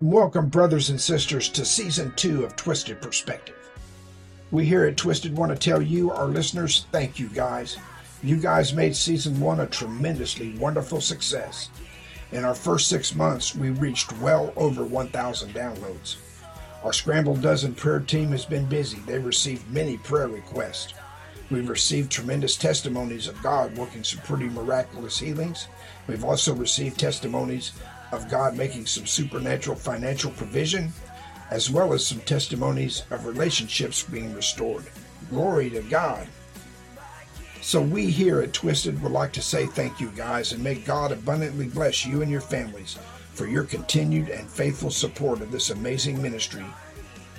Welcome, brothers and sisters, to season two of Twisted Perspective. We here at Twisted want to tell you, our listeners, thank you guys. You guys made season one a tremendously wonderful success. In our first six months, we reached well over 1,000 downloads. Our Scrambled Dozen prayer team has been busy. They received many prayer requests. We've received tremendous testimonies of God working some pretty miraculous healings. We've also received testimonies of God making some supernatural financial provision, as well as some testimonies of relationships being restored. Glory to God. So, we here at Twisted would like to say thank you guys and may God abundantly bless you and your families for your continued and faithful support of this amazing ministry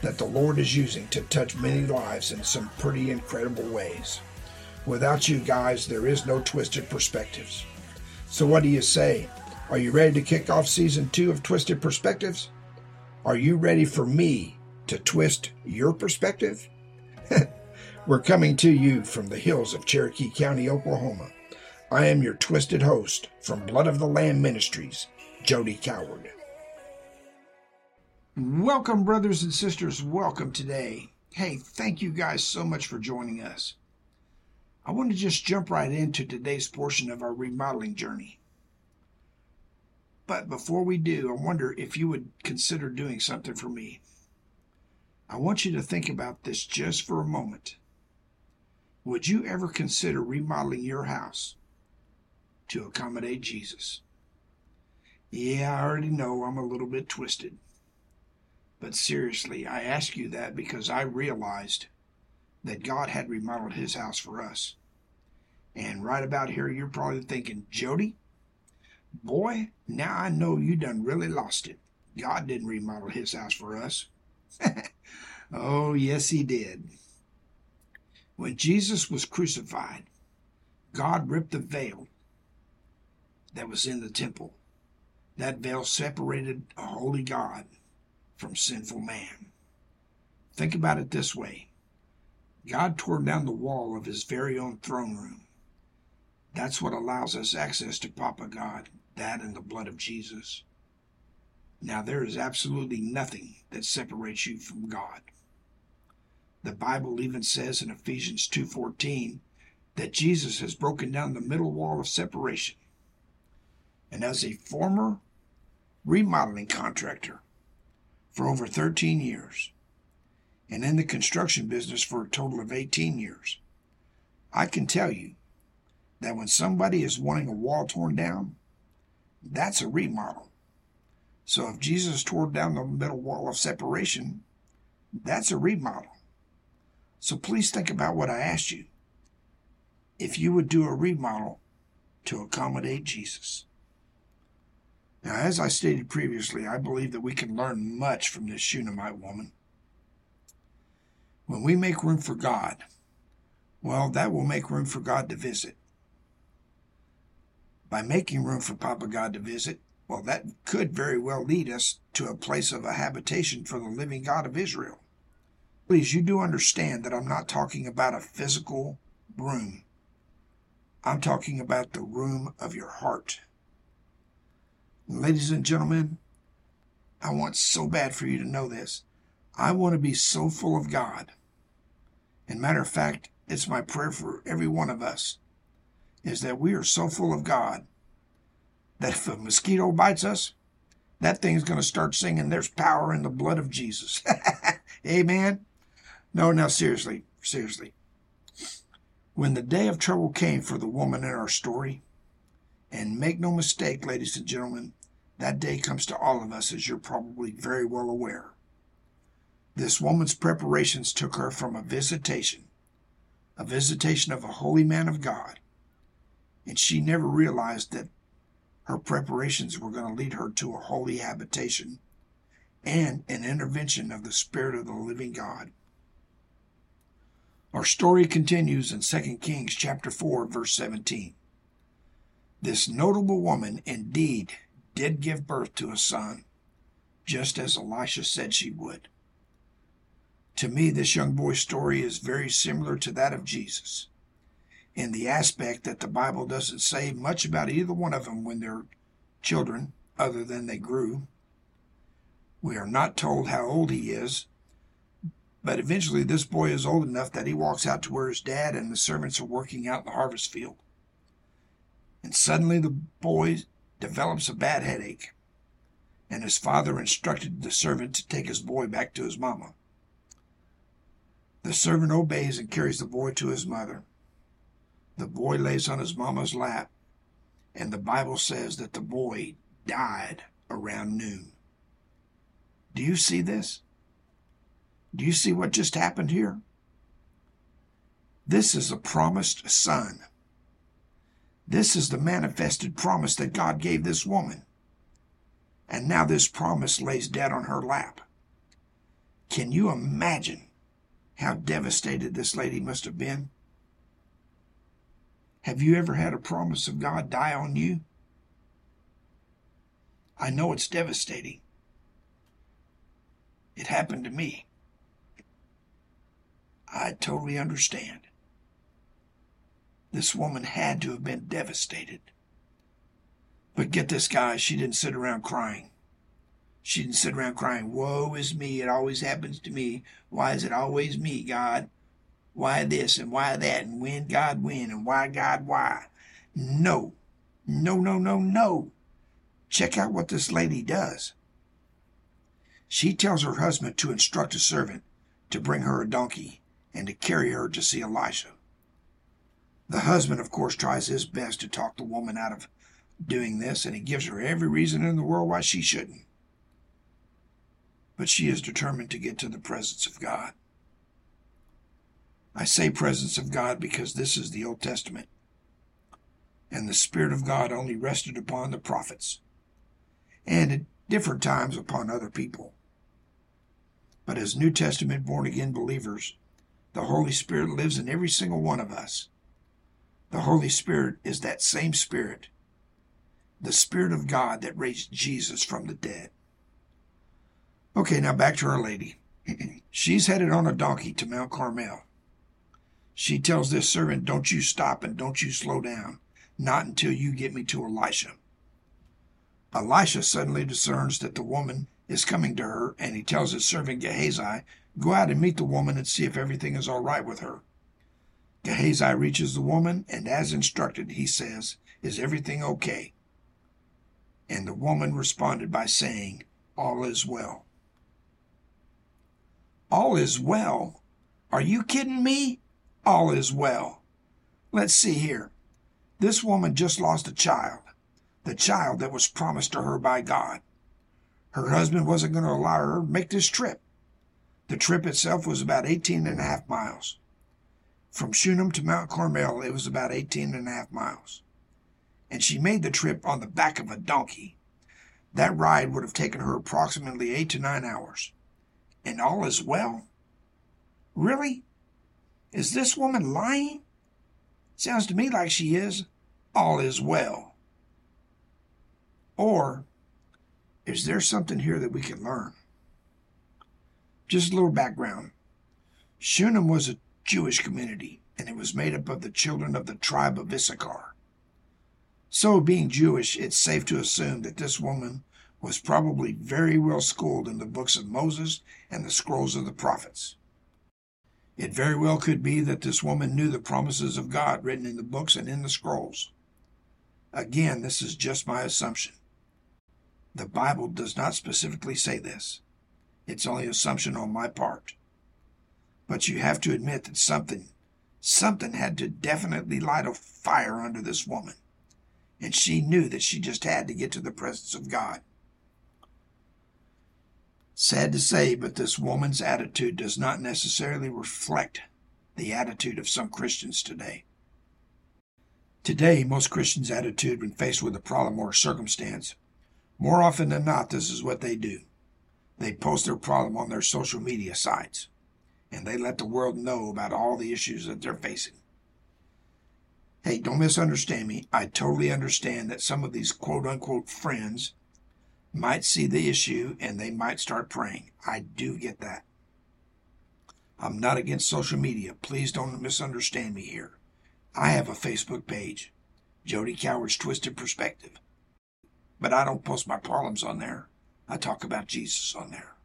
that the Lord is using to touch many lives in some pretty incredible ways. Without you guys, there is no Twisted Perspectives. So, what do you say? Are you ready to kick off season two of Twisted Perspectives? Are you ready for me to twist your perspective? We're coming to you from the hills of Cherokee County, Oklahoma. I am your twisted host from Blood of the Lamb Ministries, Jody Coward. Welcome, brothers and sisters. Welcome today. Hey, thank you guys so much for joining us. I want to just jump right into today's portion of our remodeling journey. But before we do, I wonder if you would consider doing something for me. I want you to think about this just for a moment. Would you ever consider remodeling your house to accommodate Jesus? Yeah, I already know I'm a little bit twisted. But seriously, I ask you that because I realized that God had remodeled his house for us. And right about here, you're probably thinking, Jody, Boy, now I know you done really lost it. God didn't remodel his house for us. oh, yes, he did. When Jesus was crucified, God ripped the veil that was in the temple. That veil separated a holy God from sinful man. Think about it this way God tore down the wall of his very own throne room. That's what allows us access to Papa God that and the blood of Jesus. Now there is absolutely nothing that separates you from God. The Bible even says in Ephesians 2:14 that Jesus has broken down the middle wall of separation. And as a former remodeling contractor for over 13 years and in the construction business for a total of 18 years, I can tell you that when somebody is wanting a wall torn down, that's a remodel. So if Jesus tore down the middle wall of separation, that's a remodel. So please think about what I asked you. If you would do a remodel to accommodate Jesus. Now, as I stated previously, I believe that we can learn much from this Shunammite woman. When we make room for God, well, that will make room for God to visit by making room for Papa God to visit, well, that could very well lead us to a place of a habitation for the living God of Israel. Please, you do understand that I'm not talking about a physical room. I'm talking about the room of your heart. Ladies and gentlemen, I want so bad for you to know this. I want to be so full of God. And matter of fact, it's my prayer for every one of us is that we are so full of God that if a mosquito bites us, that thing's going to start singing, There's power in the blood of Jesus. Amen. No, now, seriously, seriously. When the day of trouble came for the woman in our story, and make no mistake, ladies and gentlemen, that day comes to all of us, as you're probably very well aware. This woman's preparations took her from a visitation, a visitation of a holy man of God, and she never realized that her preparations were going to lead her to a holy habitation and an intervention of the Spirit of the living God. Our story continues in 2 Kings chapter 4 verse 17. This notable woman indeed did give birth to a son, just as Elisha said she would. To me, this young boy's story is very similar to that of Jesus in the aspect that the Bible doesn't say much about either one of them when they're children, other than they grew. We are not told how old he is, but eventually this boy is old enough that he walks out to where his dad and the servants are working out in the harvest field. And suddenly the boy develops a bad headache, and his father instructed the servant to take his boy back to his mama. The servant obeys and carries the boy to his mother. The boy lays on his mama's lap, and the Bible says that the boy died around noon. Do you see this? Do you see what just happened here? This is a promised son. This is the manifested promise that God gave this woman. And now this promise lays dead on her lap. Can you imagine how devastated this lady must have been? Have you ever had a promise of God die on you? I know it's devastating. It happened to me. I totally understand. This woman had to have been devastated. But get this, guys, she didn't sit around crying. She didn't sit around crying, Woe is me, it always happens to me. Why is it always me, God? Why this and why that and when God when and why God why? No, no, no, no, no. Check out what this lady does. She tells her husband to instruct a servant to bring her a donkey and to carry her to see Elisha. The husband, of course, tries his best to talk the woman out of doing this, and he gives her every reason in the world why she shouldn't. But she is determined to get to the presence of God. I say presence of God because this is the Old Testament, and the Spirit of God only rested upon the prophets, and at different times upon other people. But as New Testament born again believers, the Holy Spirit lives in every single one of us. The Holy Spirit is that same Spirit, the Spirit of God that raised Jesus from the dead. Okay, now back to Our Lady. She's headed on a donkey to Mount Carmel. She tells this servant, Don't you stop and don't you slow down, not until you get me to Elisha. Elisha suddenly discerns that the woman is coming to her, and he tells his servant Gehazi, Go out and meet the woman and see if everything is all right with her. Gehazi reaches the woman, and as instructed, he says, Is everything okay? And the woman responded by saying, All is well. All is well? Are you kidding me? All is well. Let's see here. This woman just lost a child, the child that was promised to her by God. Her husband wasn't going to allow her to make this trip. The trip itself was about 18 and a half miles. From Shunem to Mount Carmel, it was about 18 and a half miles. And she made the trip on the back of a donkey. That ride would have taken her approximately eight to nine hours. And all is well? Really? Is this woman lying? Sounds to me like she is. All is well. Or is there something here that we can learn? Just a little background. Shunem was a Jewish community, and it was made up of the children of the tribe of Issachar. So, being Jewish, it's safe to assume that this woman was probably very well schooled in the books of Moses and the scrolls of the prophets. It very well could be that this woman knew the promises of God written in the books and in the scrolls. Again, this is just my assumption. The Bible does not specifically say this. It's only assumption on my part. But you have to admit that something, something had to definitely light a fire under this woman. And she knew that she just had to get to the presence of God. Sad to say, but this woman's attitude does not necessarily reflect the attitude of some Christians today. Today, most Christians' attitude when faced with a problem or circumstance, more often than not, this is what they do. They post their problem on their social media sites and they let the world know about all the issues that they're facing. Hey, don't misunderstand me. I totally understand that some of these quote unquote friends might see the issue and they might start praying. I do get that. I'm not against social media. Please don't misunderstand me here. I have a Facebook page, Jody Coward's Twisted Perspective. But I don't post my problems on there. I talk about Jesus on there.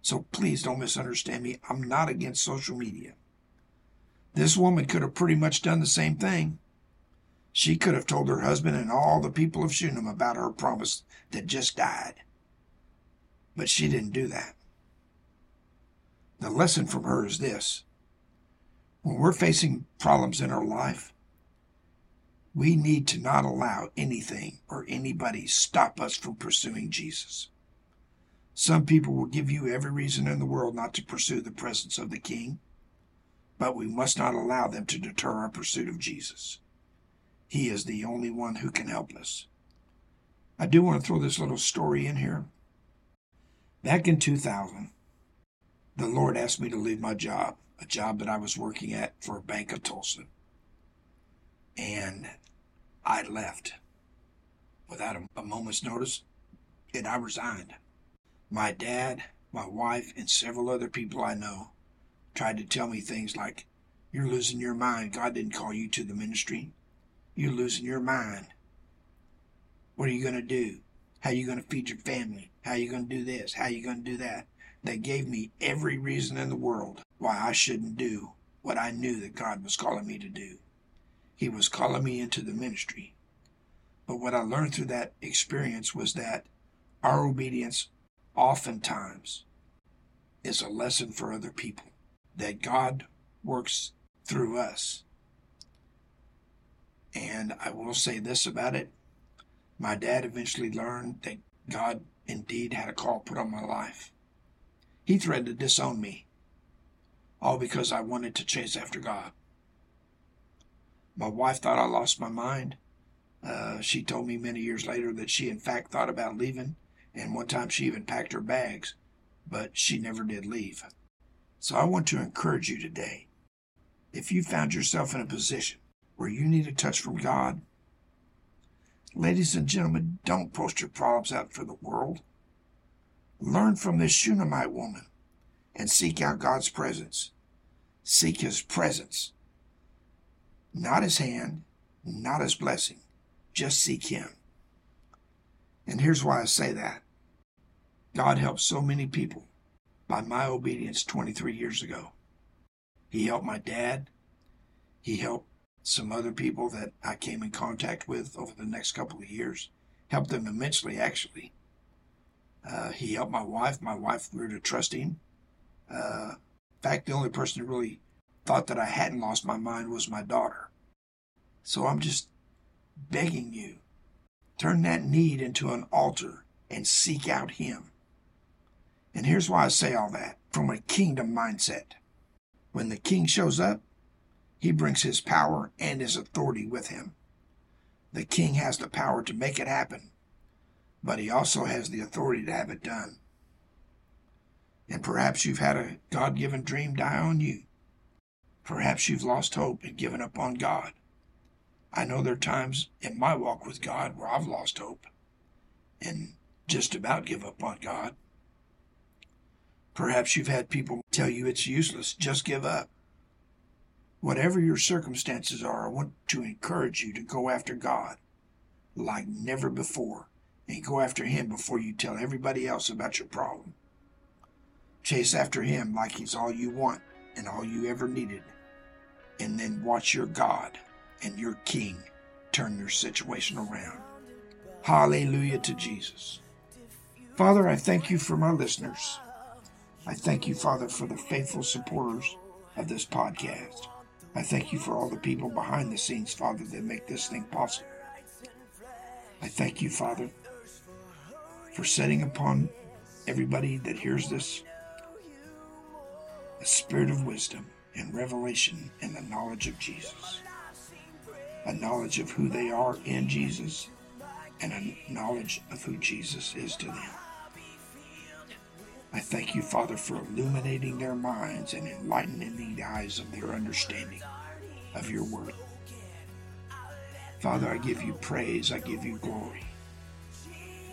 So please don't misunderstand me. I'm not against social media. This woman could have pretty much done the same thing. She could have told her husband and all the people of Shunem about her promise that just died. But she didn't do that. The lesson from her is this when we're facing problems in our life, we need to not allow anything or anybody stop us from pursuing Jesus. Some people will give you every reason in the world not to pursue the presence of the King, but we must not allow them to deter our pursuit of Jesus. He is the only one who can help us. I do want to throw this little story in here. Back in 2000, the Lord asked me to leave my job, a job that I was working at for a bank of Tulsa. And I left without a, a moment's notice, and I resigned. My dad, my wife, and several other people I know tried to tell me things like, You're losing your mind. God didn't call you to the ministry. You're losing your mind. What are you going to do? How are you going to feed your family? How are you going to do this? How are you going to do that? They gave me every reason in the world why I shouldn't do what I knew that God was calling me to do. He was calling me into the ministry. But what I learned through that experience was that our obedience oftentimes is a lesson for other people, that God works through us. And I will say this about it my dad eventually learned that God indeed had a call put on my life. He threatened to disown me, all because I wanted to chase after God. My wife thought I lost my mind. Uh, she told me many years later that she, in fact, thought about leaving and one time she even packed her bags, but she never did leave. So I want to encourage you today. If you found yourself in a position where you need a touch from God, ladies and gentlemen, don't post your problems out for the world. Learn from this Shunammite woman and seek out God's presence. Seek his presence, not his hand, not his blessing. Just seek him. And here's why I say that God helped so many people by my obedience 23 years ago. He helped my dad. He helped some other people that I came in contact with over the next couple of years. Helped them immensely, actually. Uh, he helped my wife. My wife grew to trust him. Uh, in fact, the only person who really thought that I hadn't lost my mind was my daughter. So I'm just begging you Turn that need into an altar and seek out Him. And here's why I say all that from a kingdom mindset. When the king shows up, he brings his power and his authority with him. The king has the power to make it happen, but he also has the authority to have it done. And perhaps you've had a God given dream die on you. Perhaps you've lost hope and given up on God. I know there are times in my walk with God where I've lost hope and just about give up on God. Perhaps you've had people tell you it's useless, just give up. Whatever your circumstances are, I want to encourage you to go after God like never before and go after Him before you tell everybody else about your problem. Chase after Him like He's all you want and all you ever needed, and then watch your God and your King turn your situation around. Hallelujah to Jesus. Father, I thank you for my listeners. I thank you, Father, for the faithful supporters of this podcast. I thank you for all the people behind the scenes, Father, that make this thing possible. I thank you, Father, for setting upon everybody that hears this a spirit of wisdom and revelation and the knowledge of Jesus a knowledge of who they are in Jesus, and a knowledge of who Jesus is to them. I thank you, Father, for illuminating their minds and enlightening the eyes of their understanding of your word. Father, I give you praise, I give you glory.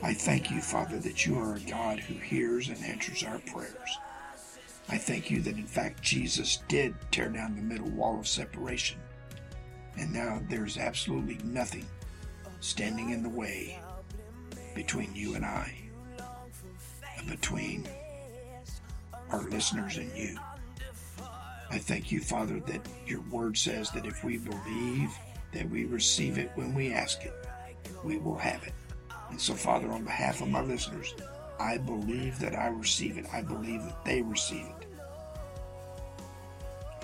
I thank you, Father, that you are a God who hears and answers our prayers. I thank you that, in fact, Jesus did tear down the middle wall of separation and now there's absolutely nothing standing in the way between you and I. between our listeners and you. I thank you, Father, that your word says that if we believe that we receive it when we ask it, we will have it. And so, Father, on behalf of my listeners, I believe that I receive it. I believe that they receive it.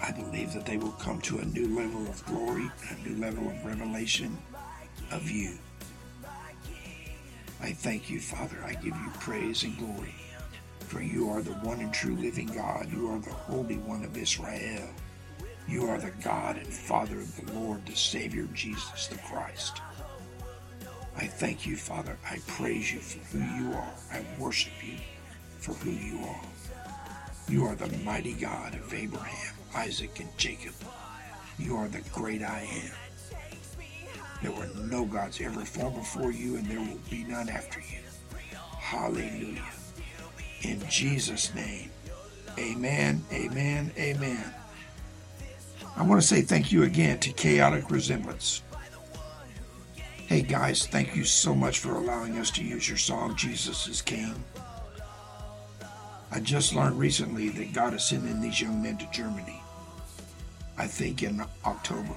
I believe that they will come to a new level of glory, a new level of revelation of you. I thank you, Father. I give you praise and glory. For you are the one and true living God. You are the Holy One of Israel. You are the God and Father of the Lord, the Savior, Jesus the Christ. I thank you, Father. I praise you for who you are. I worship you for who you are. You are the mighty God of Abraham, Isaac, and Jacob. You are the great I am. There were no gods ever formed before you, and there will be none after you. Hallelujah. In Jesus' name, amen, amen, amen. I want to say thank you again to Chaotic Resemblance. Hey guys, thank you so much for allowing us to use your song, Jesus is King. I just learned recently that God is sending these young men to Germany. I think in October.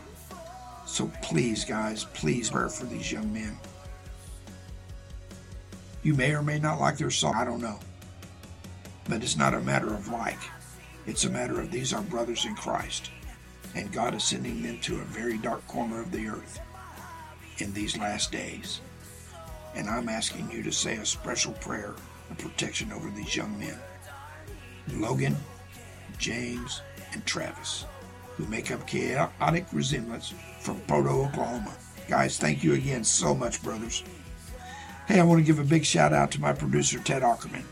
So please, guys, please pray for these young men. You may or may not like their song, I don't know. But it's not a matter of like, it's a matter of these are brothers in Christ, and God is sending them to a very dark corner of the earth in these last days. And I'm asking you to say a special prayer of protection over these young men Logan, James, and Travis, who make up chaotic resemblance from Proto, Oklahoma. Guys, thank you again so much, brothers. Hey, I want to give a big shout out to my producer, Ted Ackerman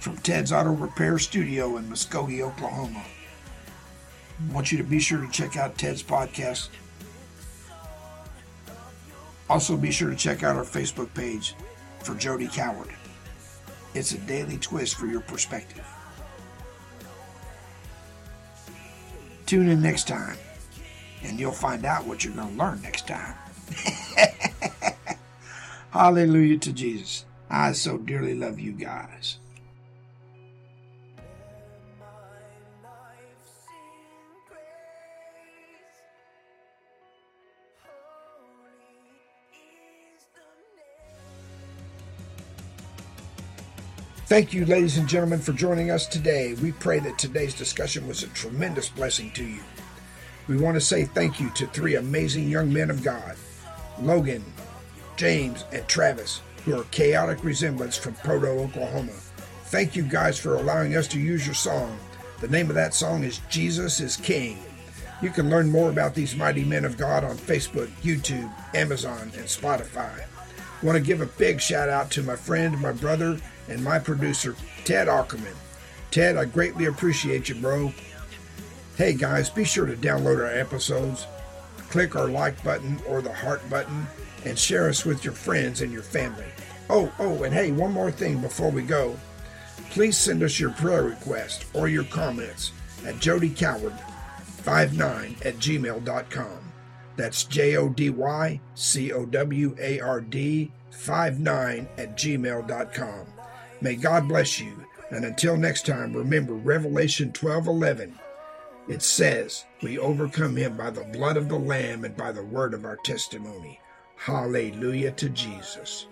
from Ted's Auto Repair Studio in Muskogee, Oklahoma. I want you to be sure to check out Ted's podcast. Also, be sure to check out our Facebook page for Jody Coward. It's a daily twist for your perspective. Tune in next time, and you'll find out what you're going to learn next time. Hallelujah to Jesus. I so dearly love you guys. Thank you, ladies and gentlemen, for joining us today. We pray that today's discussion was a tremendous blessing to you. We want to say thank you to three amazing young men of God Logan, James, and Travis, who are chaotic resemblance from Proto, Oklahoma. Thank you guys for allowing us to use your song. The name of that song is Jesus is King. You can learn more about these mighty men of God on Facebook, YouTube, Amazon, and Spotify. I want to give a big shout out to my friend, my brother, and my producer, Ted Ackerman. Ted, I greatly appreciate you, bro. Hey guys, be sure to download our episodes, click our like button or the heart button, and share us with your friends and your family. Oh, oh, and hey, one more thing before we go. Please send us your prayer request or your comments at Jody jodycoward59 at gmail.com. That's J O D Y C O W A R D 59 at gmail.com. May God bless you. And until next time, remember Revelation 12:11. It says, "We overcome him by the blood of the lamb and by the word of our testimony." Hallelujah to Jesus.